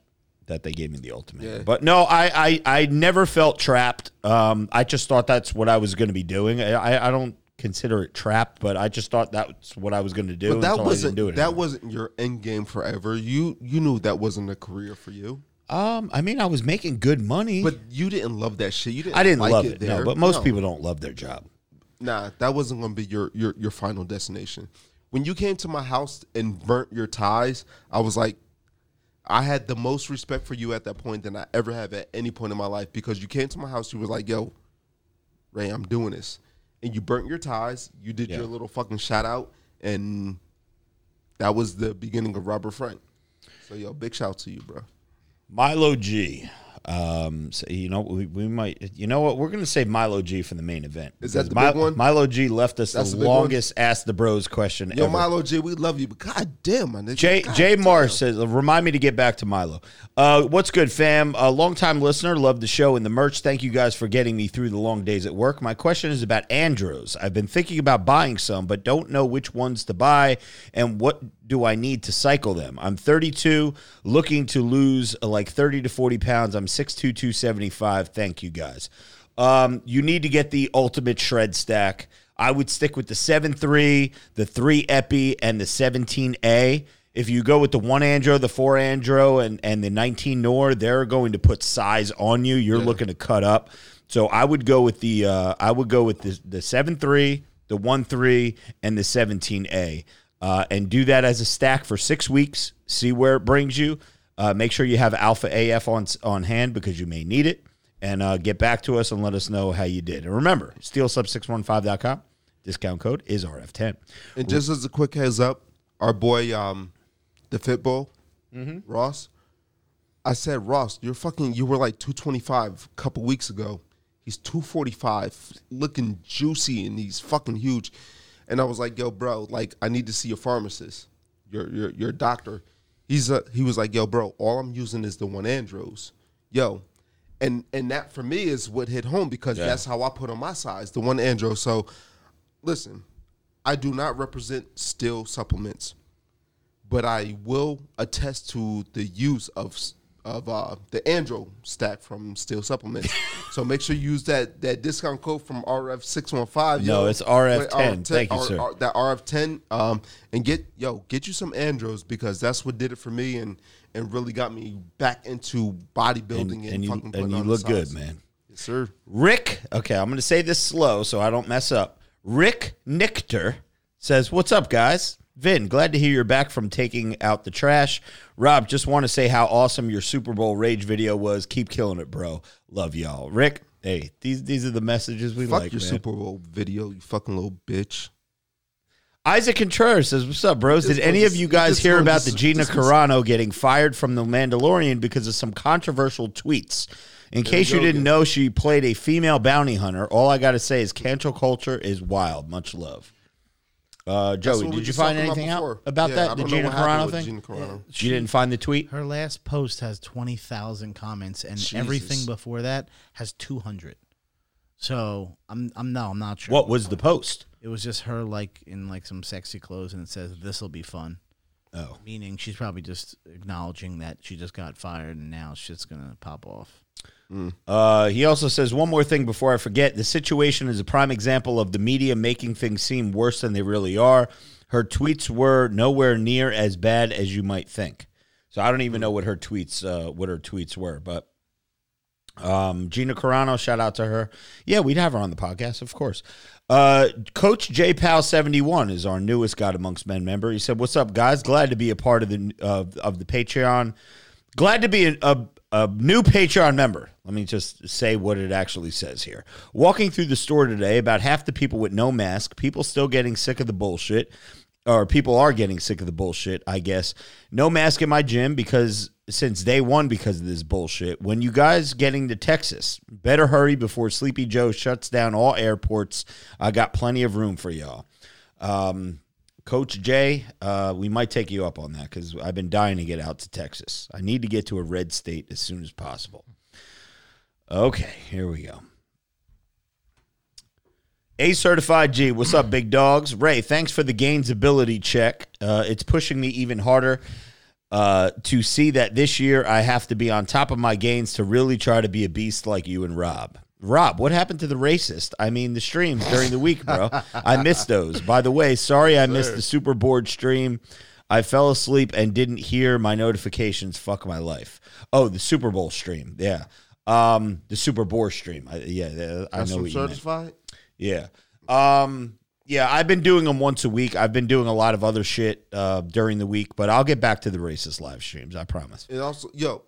that they gave me the ultimate. Yeah. But no, I, I I never felt trapped. Um, I just thought that's what I was going to be doing. I, I don't consider it trapped, but I just thought that's what I was going to do. But that wasn't do it. that wasn't your end game forever. You you knew that wasn't a career for you. Um, I mean, I was making good money, But you didn't love that shit. You didn't. I didn't like love it. There. No, but most No. people don't love their job. Nah, that wasn't going to be your, your your final destination. When you came to my house and burnt your ties, I was like, I had the most respect for you at that point than I ever have at any point in my life because you came to my house. You was like, "Yo, Ray, I'm doing this," and you burnt your ties. You did Yeah. your little fucking shout out, and that was the beginning of Robert Frank. So, yo, big shout out to you, bro. Milo G. Um, so, you know, we, we might, you know what? We're going to say Milo G for the main event. Is that the big one? Milo G left us That's the the big one? longest Ask the Bros question Yo, ever. Milo G, we love you, but god damn, my nigga. Jay God Jay damn. Mars says, "Remind me to get back to Milo." Uh, what's good, fam? A longtime listener, love the show and the merch. Thank you guys for getting me through the long days at work. My question is about Andros. I've been thinking about buying some, but don't know which ones to buy and what do I need to cycle them. I'm 32, looking to lose uh, like 30 to 40 pounds. I'm 6'2", 275. Thank you guys. Um, you need to get the ultimate shred stack. I would stick with the 7.3, the 3 Epi, and the 17A. If you go with the 1 Andro, the 4 Andro, and, and the 19 Nor, they're going to put size on you. You're looking to cut up. So I would go with the uh, I would go with the the 7.3, the 1.3, and the 17A. Uh, and do that as a stack for six weeks. See where it brings you. Uh, make sure you have Alpha AF on on hand because you may need it. And uh, get back to us and let us know how you did. And remember, steelsub615.com. Discount code is RF10. And just as a quick heads up, our boy, um, the Fitbull, Mm-hmm. Ross. I said, Ross, you're fucking. You were like 225 a couple weeks ago. He's 245, looking juicy, and he's fucking huge. And I was like, yo, bro, like I need to see your pharmacist, your your your doctor. He's a, he was like, yo, bro, all I'm using is the one Andros, yo. And and that for me is what hit home because Yeah. that's how I put on my size, the one Andros. So listen, I do not represent still supplements, but I will attest to the use of of uh, the Andro stack from Steel Supplements. so make sure you use that that discount code from RF six one five. No, it's RF10. Thank you, sir. that RF ten, um, and get yo get you some Andros because that's what did it for me and and really got me back into bodybuilding And, and, and you, and you look good, man. Yes, sir. Rick, okay, I'm going to say this slow so I don't mess up. Rick Nichter says, What's up, guys? Vin, glad to hear you're back from taking out the trash. Rob, just want to say how awesome your Super Bowl rage video was. Keep killing it, bro. Love y'all. Rick, hey, these these are the messages we Fuck like, your man. Super Bowl video, you fucking little bitch. Isaac Contreras says, "What's up, bros? Did any of you guys hear about the Gina Carano getting fired from The Mandalorian because of some controversial tweets? In case you didn't again. know, she played a female bounty hunter. All I got to say is cancel culture is wild. Much love." Uh, That's Joey, did you find anything out about Yeah, that? The don't know Gina what happened Carano thing? Gina Carano. You didn't find the tweet? Her last post has 20,000 comments and Jesus. everything before that has 200. So, I'm I'm no, I'm not sure. What was the post? It was just her like in like some sexy clothes and it says this'll be fun. Oh, Meaning she's probably just acknowledging that she just got fired and now shit's going to pop off. Uh, he also says one more thing before I forget. The situation is a prime example of the media making things seem worse than they really are. Her tweets were nowhere near as bad as you might think. So I don't even know what her tweets uh, what her tweets were, but um, Gina Carano, shout out to her. Yeah, we'd have her on the podcast, of course. Uh, Coach J Pal seventy one is our newest God Amongst Men member. He said, "What's up, guys? Glad to be a part of the of of the Patreon. Glad to be a, a, a new Patreon member. Let me just say what it actually says here. Walking through the store today, about half the people with no mask. People still getting sick of the bullshit." or people are getting sick of the bullshit, I guess. No mask in my gym because since day one because of this bullshit. When you guys getting to Texas, better hurry before Sleepy Joe shuts down all airports. I got plenty of room for y'all. Um, Coach Jay, uh, we might take you up on that because I've been dying to get out to Texas. I need to get to a red state as soon as possible. Okay, here we go. A certified G, what's up, big dogs? Ray, thanks for the gains ability check. Uh, it's pushing me even harder uh, to see that this year I have to be on top of my gains to really try to be a beast like you and Rob. Rob, what happened to the racist? I mean, the streams during the week, bro. I missed those. By the way, sorry I missed the super board stream. I fell asleep and didn't hear my notifications. Fuck my life. Oh, the Super Bowl stream. Yeah. Um, the Super Bowl stream. I, yeah, I That's know what you meant. certified. Yeah. Um yeah, I've been doing them once a week. I've been doing a lot of other shit uh, during the week, but I'll get back to the racist live streams. I promise. And also, yo,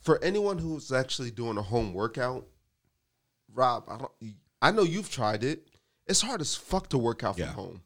for anyone who's actually doing a home workout, Rob, I don't. I know you've tried it. It's hard as fuck to work out from Yeah. home.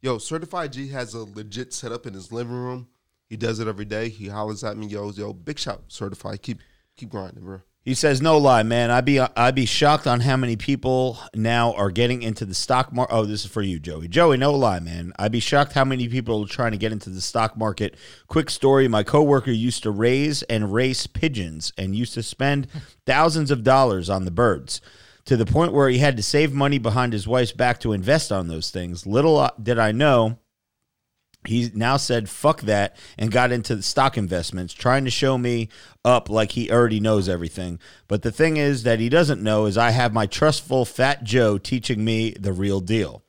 Yo, Certified G has a legit setup in his living room. He does it every day. He hollers at me, yo, yo, big shout, Certified. Keep keep grinding, bro. He says, "No lie, man. I'd be I'd be shocked on how many people now are getting into the stock market. Oh, this is for you, Joey. Joey, no lie, man. I'd be shocked how many people are trying to get into the stock market. Quick story: My coworker used to raise and race pigeons and used to spend thousands of dollars on the birds." To the point where he had to save money behind his wife's back to invest on those things. Little uh, did I know he now said fuck that and got into the stock investments trying to show me up like he already knows everything but the thing is that he doesn't know is i have my trustful fat joe teaching me the real deal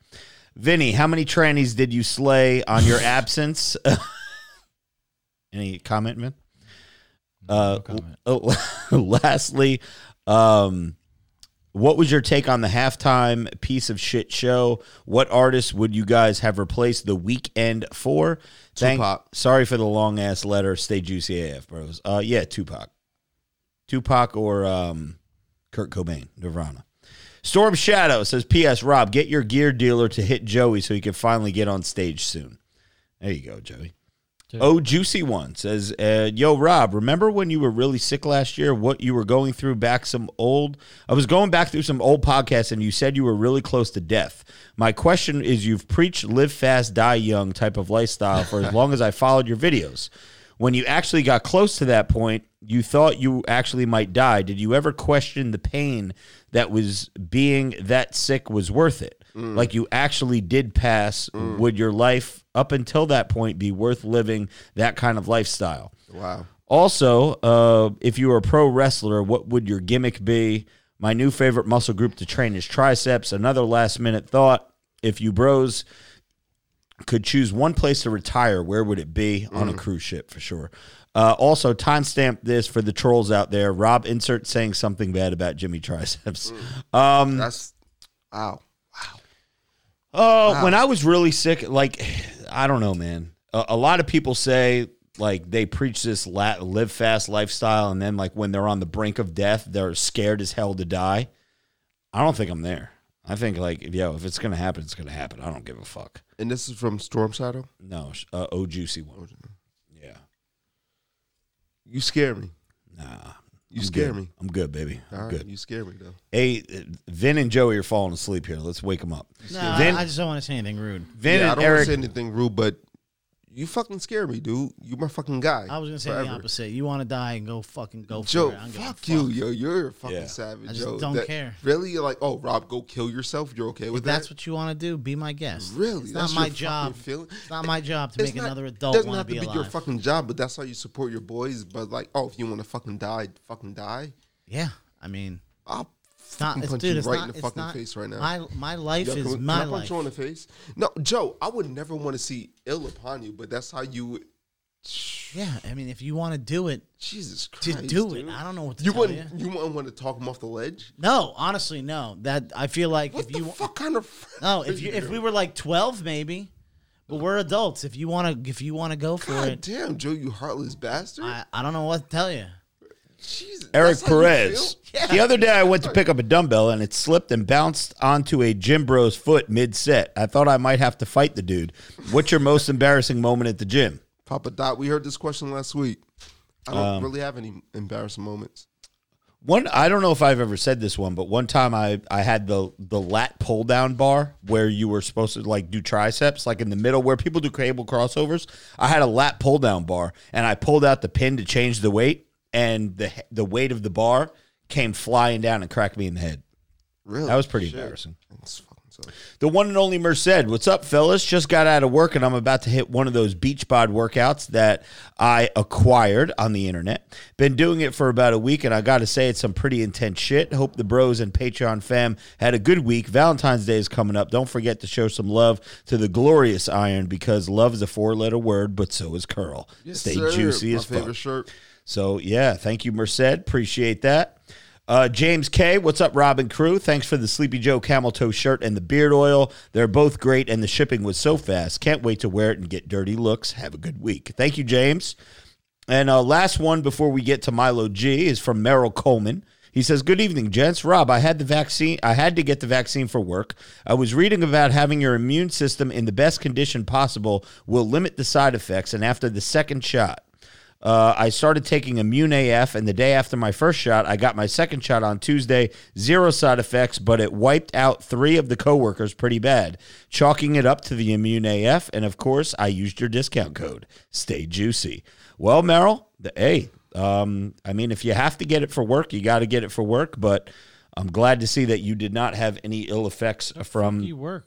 vinny how many trannies did you slay on your absence any comment man uh, comment. oh, lastly um what was your take on the halftime piece of shit show? What artists would you guys have replaced the Weeknd for? Thank, Tupac. Sorry for the long ass letter. Stay juicy AF, bros. Uh, yeah, Tupac, Tupac or um, Kurt Cobain, Nirvana. Storm Shadow says, "P.S. Rob, get your gear dealer to hit Joey so he can finally get on stage soon." There you go, Joey. Oh, Juicy One says, uh, Yo, Rob, remember when you were really sick last year? What you were going through back some old. I was going back through some old podcasts and you said you were really close to death. My question is you've preached live fast, die young type of lifestyle for as long as I followed your videos. When you actually got close to that point, you thought you actually might die. Did you ever question the pain that was being that sick was worth it? Like you actually did pass. Would your life up until that point be worth living that kind of lifestyle? Wow. Also, uh, if you were a pro wrestler, what would your gimmick be? My new favorite muscle group to train is triceps. Another last minute thought. If you bros could choose one place to retire, where would it be? On a cruise ship, for sure. Uh, also, timestamp this for the trolls out there. Rob, insert saying something bad about Jimmy Triceps. Um, That's wow. Oh, when I was really sick, like I don't know, man. A, a lot of people say like they preach this la- live fast lifestyle, and then like when they're on the brink of death, they're scared as hell to die. I don't think I'm there. I think like yo, if it's gonna happen, it's gonna happen. I don't give a fuck. And this is from Storm Shadow. No, uh, oh juicy one. Yeah, You scare me. nah. You I'm scare good. me. I'm good, baby. All I'm right, good. you scare me though. Hey, uh, Vin and Joey are falling asleep here. Let's wake them up. No, Vin, I, I just don't want to say anything rude. Vin yeah, I don't want to say anything rude, but you fucking scare me, dude. You're my fucking guy. I was gonna say forever. the opposite. You want to die and go fucking go for it. I don't fuck you, yo. You're a fucking Yeah. savage, I just Joe. don't That- care. Really, you're like, oh, Rob, go kill yourself. You're okay with that. If with that's what you want to do, be my guest. Really? it's That's not my your job. feeling? It's not my job to It's make not- another it adult doesn't want have to to be be alive. your fucking job, but that's how you support your boys. But like, oh, if you want to fucking die, fucking die. yeah, I mean, I'll It's not, punch dude. you It's right not, in the fucking not- face right now. My my life Yo, is can, we- can my I punch life. you on the face? No, Joe, I would never want to see ill upon you, but that's how you would. Yeah, I mean, if you want to do it, Jesus Christ. just do it. I don't know what to You wouldn't. you. You wouldn't want to talk him off the ledge. No, honestly, no. That I feel like if you. What if the you fuck kind of? no, if you if we were like twelve, maybe, but we're adults. If you want to, if you want to go for God it, damn, Joe, you heartless bastard. I, I don't know what to tell you. Jesus, Eric that's how you Perez. feel? The other day, I went to pick up a dumbbell and it slipped and bounced onto a gym bro's foot mid set. I thought I might have to fight the dude. What's your most embarrassing moment at the gym? Papa Dot, we heard this question last week. I don't Um, really have any embarrassing moments. One, I don't know if I've ever said this one, but one time I, I had the the lat pull down bar where you were supposed to like do triceps, like in the middle where people do cable crossovers. I had a lat pull down bar and I pulled out the pin to change the weight, and the the weight of the bar came flying down and cracked me in the head. Really, That was pretty Shit. embarrassing. That's fucking. The one and only Merced. What's up, fellas? Just got out of work and I'm about to hit one of those beach bod workouts that I acquired on the internet. Been doing it for about a week and I got to say it's some pretty intense shit. Hope the bros and Patreon fam had a good week. Valentine's Day is coming up. Don't forget to show some love to the glorious Iron because love is a four letter word, but so is curl. Stay Sir, juicy my as fuck. favorite shirt. So yeah, thank you, Merced. Appreciate that. Uh, James K, what's up, Robin Crew? Thanks for the Sleepy Joe camel toe shirt and the beard oil. They're both great, and the shipping was so fast. Can't wait to wear it and get dirty looks. Have a good week. Thank you, James. And uh, last one before we get to Milo G is from Merrill Coleman. He says, "Good evening, gents. Rob, I had the vaccine. I had to get the vaccine for work. I was reading about having your immune system in the best condition possible will limit the side effects. And after the second shot, uh, I started taking Immune AF, and the day after my first shot, I got my second shot on Tuesday. Zero side effects, but it wiped out three of the coworkers pretty bad, chalking it up to the Immune AF. And of course, I used your discount code. Stay juicy. Well, Merrill, the, hey, um, I mean, if you have to get it for work, you got to get it for work. But I'm glad to see that you did not have any ill effects from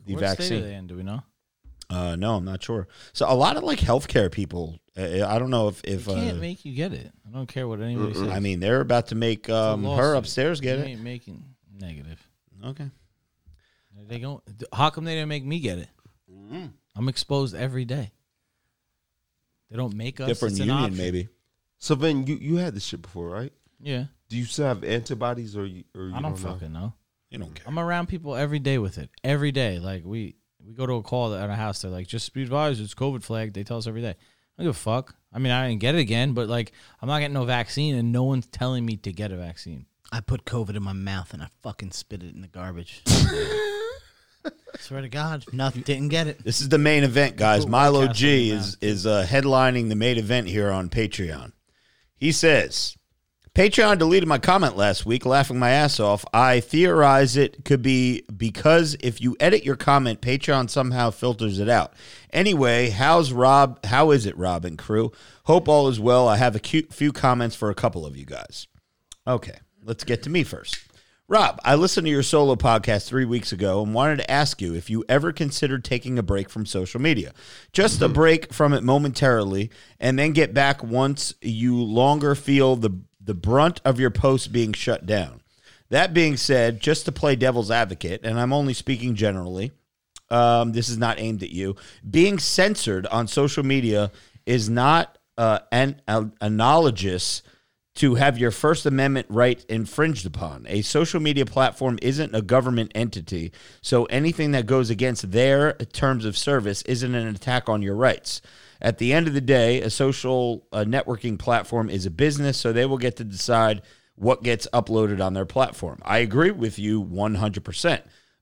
the what state are vaccine. Do we know? Uh, no, I'm not sure. So a lot of like healthcare people. Uh, I don't know if if They can't uh, make you get it. I don't care what anybody says. I mean, they're about to make um, her upstairs get You it. ain't making negative. Okay. They go. How come they didn't make me get it? Mm-hmm. I'm exposed every day. They don't make us. Different it's an union, option. maybe. So then you you had this shit before, right? Yeah, Do you still have antibodies or you, or you I don't, know? fucking know. You don't care. I'm around people every day with it. Every day, like we we go to a call at our house. They're like, just be advised, it's COVID flag. They tell us every day. I don't give a fuck. I mean, I didn't get it again, but like, I'm not getting no vaccine, and no one's telling me to get a vaccine. I put COVID in my mouth and I fucking spit it in the garbage. Swear to God, nothing. Didn't get it. This is the main event, guys. Put Milo White Castle G in your is is uh, headlining the main event here on Patreon. He says, Patreon deleted my comment last week, laughing my ass off. I theorize it could be because if you edit your comment, Patreon somehow filters it out. Anyway, how's Rob? How is it, Rob and crew? Hope all is well. I have a few comments for a couple of you guys. Okay, let's get to me first. Rob, I listened to your solo podcast three weeks ago and wanted to ask you if you ever considered taking a break from social media. Just a break from it momentarily and then get back once you longer feel the, the brunt of your posts being shut down. That being said, just to play devil's advocate, and I'm only speaking generally, um, this is not aimed at you. Being censored on social media is not uh, an, an analogous to have your First Amendment right infringed upon. A social media platform isn't a government entity, so anything that goes against their terms of service isn't an attack on your rights. At the end of the day, a social uh, networking platform is a business, so they will get to decide what gets uploaded on their platform. I agree with you 100%.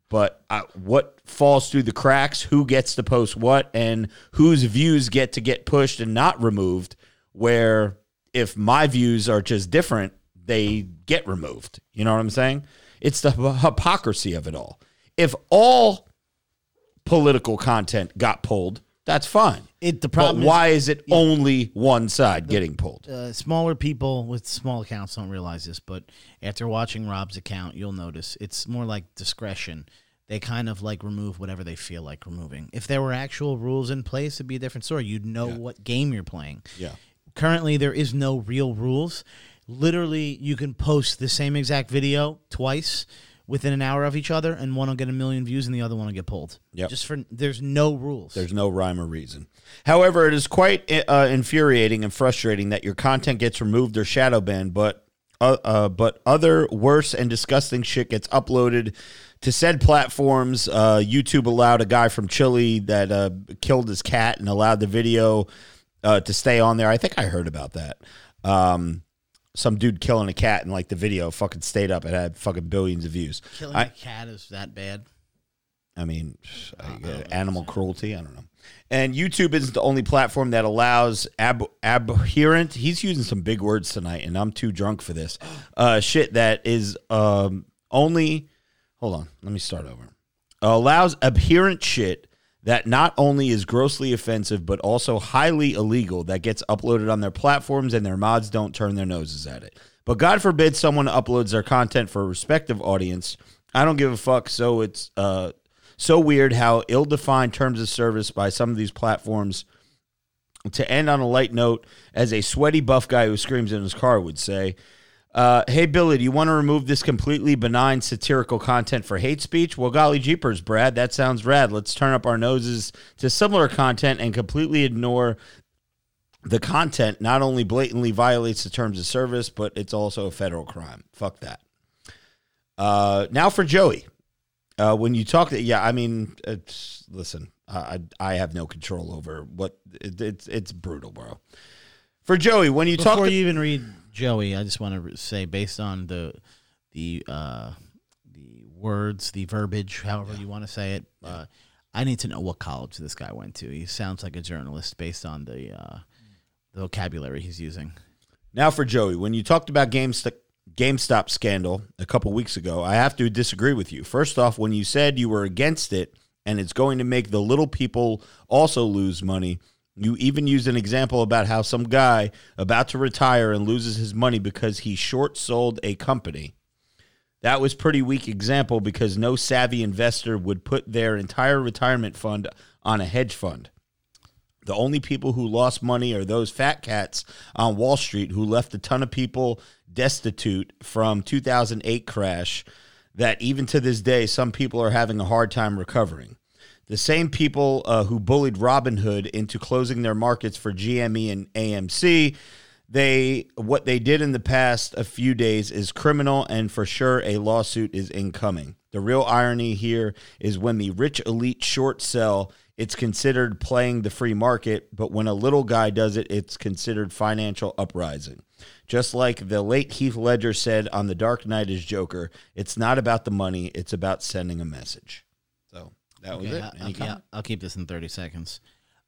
But uh, what falls through the cracks, who gets to post what, and whose views get to get pushed and not removed, where if my views are just different, they get removed. You know what I'm saying? It's the hypocrisy of it all. If all political content got pulled, that's fine. It the But problem is- why is it only one side getting pulled? uh, smaller people with small accounts don't realize this, but after watching Rob's account, you'll notice it's more like discretion. They kind of like remove whatever they feel like removing. If there were actual rules in place, it'd be a different story. You'd know what game you're playing. Yeah. Currently, there is no real rules. Literally, you can post the same exact video twice within an hour of each other, and one will get a million views and the other one will get pulled. Yeah, Just for there's no rules. There's no rhyme or reason. However, it is quite uh, infuriating and frustrating that your content gets removed or shadow banned, but uh, uh, but other worse and disgusting shit gets uploaded to said platforms. Uh, YouTube allowed a guy from Chile that uh, killed his cat and allowed the video uh, to stay on there. I think I heard about that. Um, some dude killing a cat and like the video fucking stayed up. It had fucking billions of views. Killing I- a cat is that bad. I mean, I- uh, animal cruelty. I don't know. And YouTube isn't the only platform that allows ab- abhorrent. He's using some big words tonight, and I'm too drunk for this. Uh, shit that is um, only. Hold on. Let me start over. allows abhorrent shit that not only is grossly offensive but also highly illegal that gets uploaded on their platforms and their mods don't turn their noses at it. But God forbid someone uploads their content for a respective audience. I don't give a fuck. So it's uh, so weird how ill-defined terms of service by some of these platforms. To end on a light note, as a sweaty buff guy who screams in his car would say, uh, hey, Billy, do you want to remove this completely benign satirical content for hate speech? Well, golly jeepers, Brad, that sounds rad. Let's turn up our noses to similar content and completely ignore the content. Not only blatantly violates the terms of service, but it's also a federal crime. Fuck that. Uh, now for Joey. Uh, when you talk, to, yeah, I mean, it's, listen, I I have no control over what it, it's it's brutal, bro. For Joey, when you Before talk, you even read Joey, I just want to say, based on the the uh, the words, the verbiage, however you want to say it, uh, I need to know what college this guy went to. He sounds like a journalist based on the uh, the vocabulary he's using. Now for Joey, when you talked about GameStop, GameStop scandal a couple weeks ago, I have to disagree with you. First off, when you said you were against it and it's going to make the little people also lose money, you even used an example about how some guy about to retire and loses his money because he short sold a company. That was pretty weak example because no savvy investor would put their entire retirement fund on a hedge fund. The only people who lost money are those fat cats on Wall Street who left a ton of people destitute from 2008 crash that even to this day some people are having a hard time recovering. The same people uh, who bullied Robinhood into closing their markets for GME and AMC, they what they did in the past a few days is criminal and for sure a lawsuit is incoming. The real irony here is when the rich elite short sell, it's considered playing the free market, but when a little guy does it, it's considered financial uprising. Just like the late Heath Ledger said on The Dark Knight as Joker, it's not about the money, it's about sending a message. That was Okay, it. I'll, I'll-. I'll keep this in 30 seconds.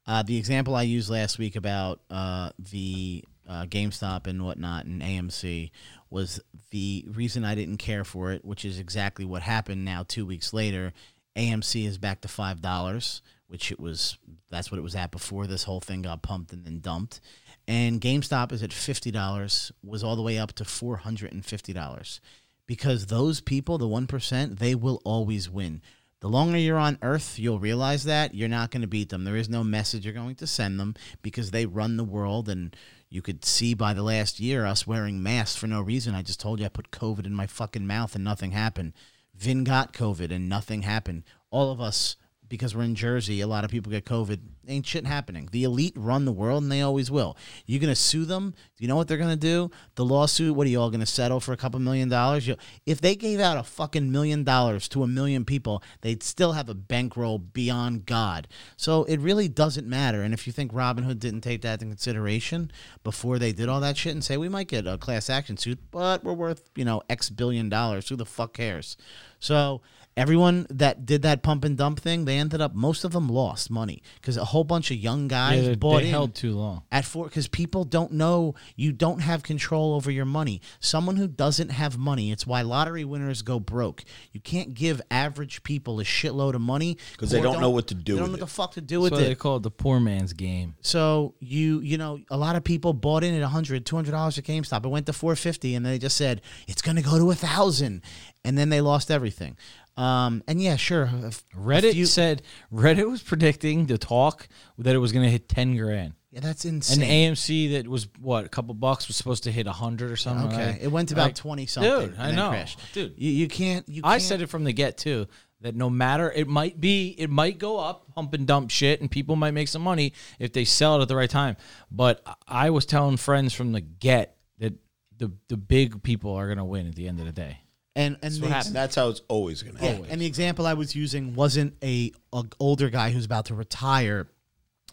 Uh, the example I used last week about uh, the uh, GameStop and whatnot and AMC was the reason I didn't care for it, which is exactly what happened now two weeks later. AMC is back to $5, which it was, that's what it was at before this whole thing got pumped and then dumped. And GameStop is at $50, was all the way up to $450 because those people, the 1%, they will always win. The longer you're on Earth, you'll realize that you're not going to beat them. There is no message you're going to send them because they run the world. And you could see by the last year us wearing masks for no reason. I just told you I put COVID in my fucking mouth and nothing happened. Vin got COVID and nothing happened. All of us, because we're in Jersey, a lot of people get COVID. Ain't shit happening. The elite run the world and they always will. You're going to sue them. Do you know what they're going to do? The lawsuit, what are you all going to settle for a couple million dollars? You, if they gave out a fucking million dollars to a million people, they'd still have a bankroll beyond God. So it really doesn't matter. And if you think Robinhood didn't take that into consideration before they did all that shit and say, we might get a class action suit, but we're worth, you know, X billion dollars, who the fuck cares? So everyone that did that pump and dump thing, they ended up, most of them lost money because a whole bunch of young guys Yeah, they, bought they in held too long. at four because people don't know you don't have control over your money someone who doesn't have money it's why lottery winners go broke you can't give average people a shitload of money 'Cause they Poor don't know what to do they don't with know it. what the fuck to do That's with why they it call it the poor man's game. so you you know a lot of people bought in at 100 200 dollars at gamestop it went to 450 and they just said it's going to go to a thousand and then they lost everything Um, and yeah, sure. a f- a Reddit few- said Reddit was predicting the talk that it was going to hit ten grand. yeah, that's insane. AMC that was what a couple bucks was supposed to hit a hundred or something. okay, like- it went to about like, twenty something. Dude, and I then know, crashed. dude. You, you can't. You I can't- said it from the get too that no matter it might be it might go up hump and dump shit and people might make some money if they sell it at the right time. But I was telling friends from the get that the the big people are gonna win at the end of the day. And and the, And that's how it's always going to yeah, happen. and the example I was using wasn't a, a older guy who's about to retire.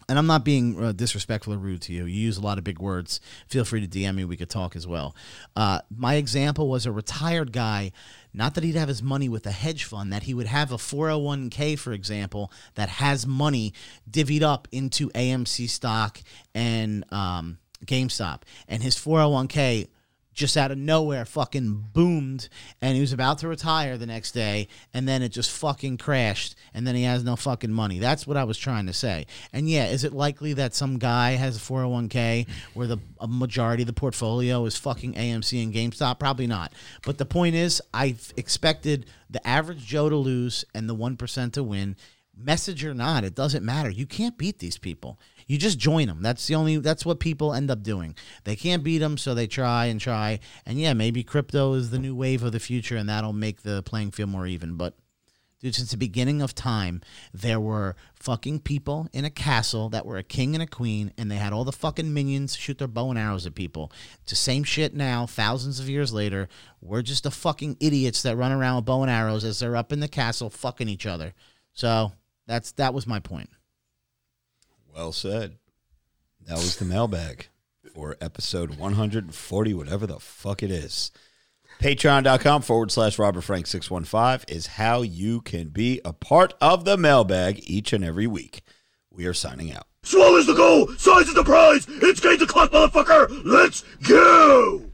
And I'm not being uh, disrespectful or rude to you. You use a lot of big words. Feel free to DM me. We could talk as well. Uh, my example was a retired guy. Not that he'd have his money with a hedge fund, that he would have a 401k, for example, that has money divvied up into AMC stock and um, GameStop. And his 401k just out of nowhere fucking boomed and he was about to retire the next day and then it just fucking crashed and then he has no fucking money. That's what I was trying to say. And yeah, is it likely that some guy has a 401k where the majority of the portfolio is fucking AMC and GameStop? Probably not. But the point is I expected the average Joe to lose and the 1% to win. Message or not, it doesn't matter. You can't beat these people. You just join them. That's the only. That's what people end up doing. They can't beat them, so they try and try. And yeah, maybe crypto is the new wave of the future, and that'll make the playing field more even. But dude, since the beginning of time, there were fucking people in a castle that were a king and a queen, and they had all the fucking minions shoot their bow and arrows at people. It's the same shit now, thousands of years later. We're just the fucking idiots that run around with bow and arrows as they're up in the castle fucking each other. So that's that was my point. Well said. That was the mailbag for episode 140, whatever the fuck it is. Patreon.com forward slash Robert Frank 615 is how you can be a part of the mailbag each and every week. We are signing out. Swallows the goal, size is the prize. It's game to clock, motherfucker. Let's go.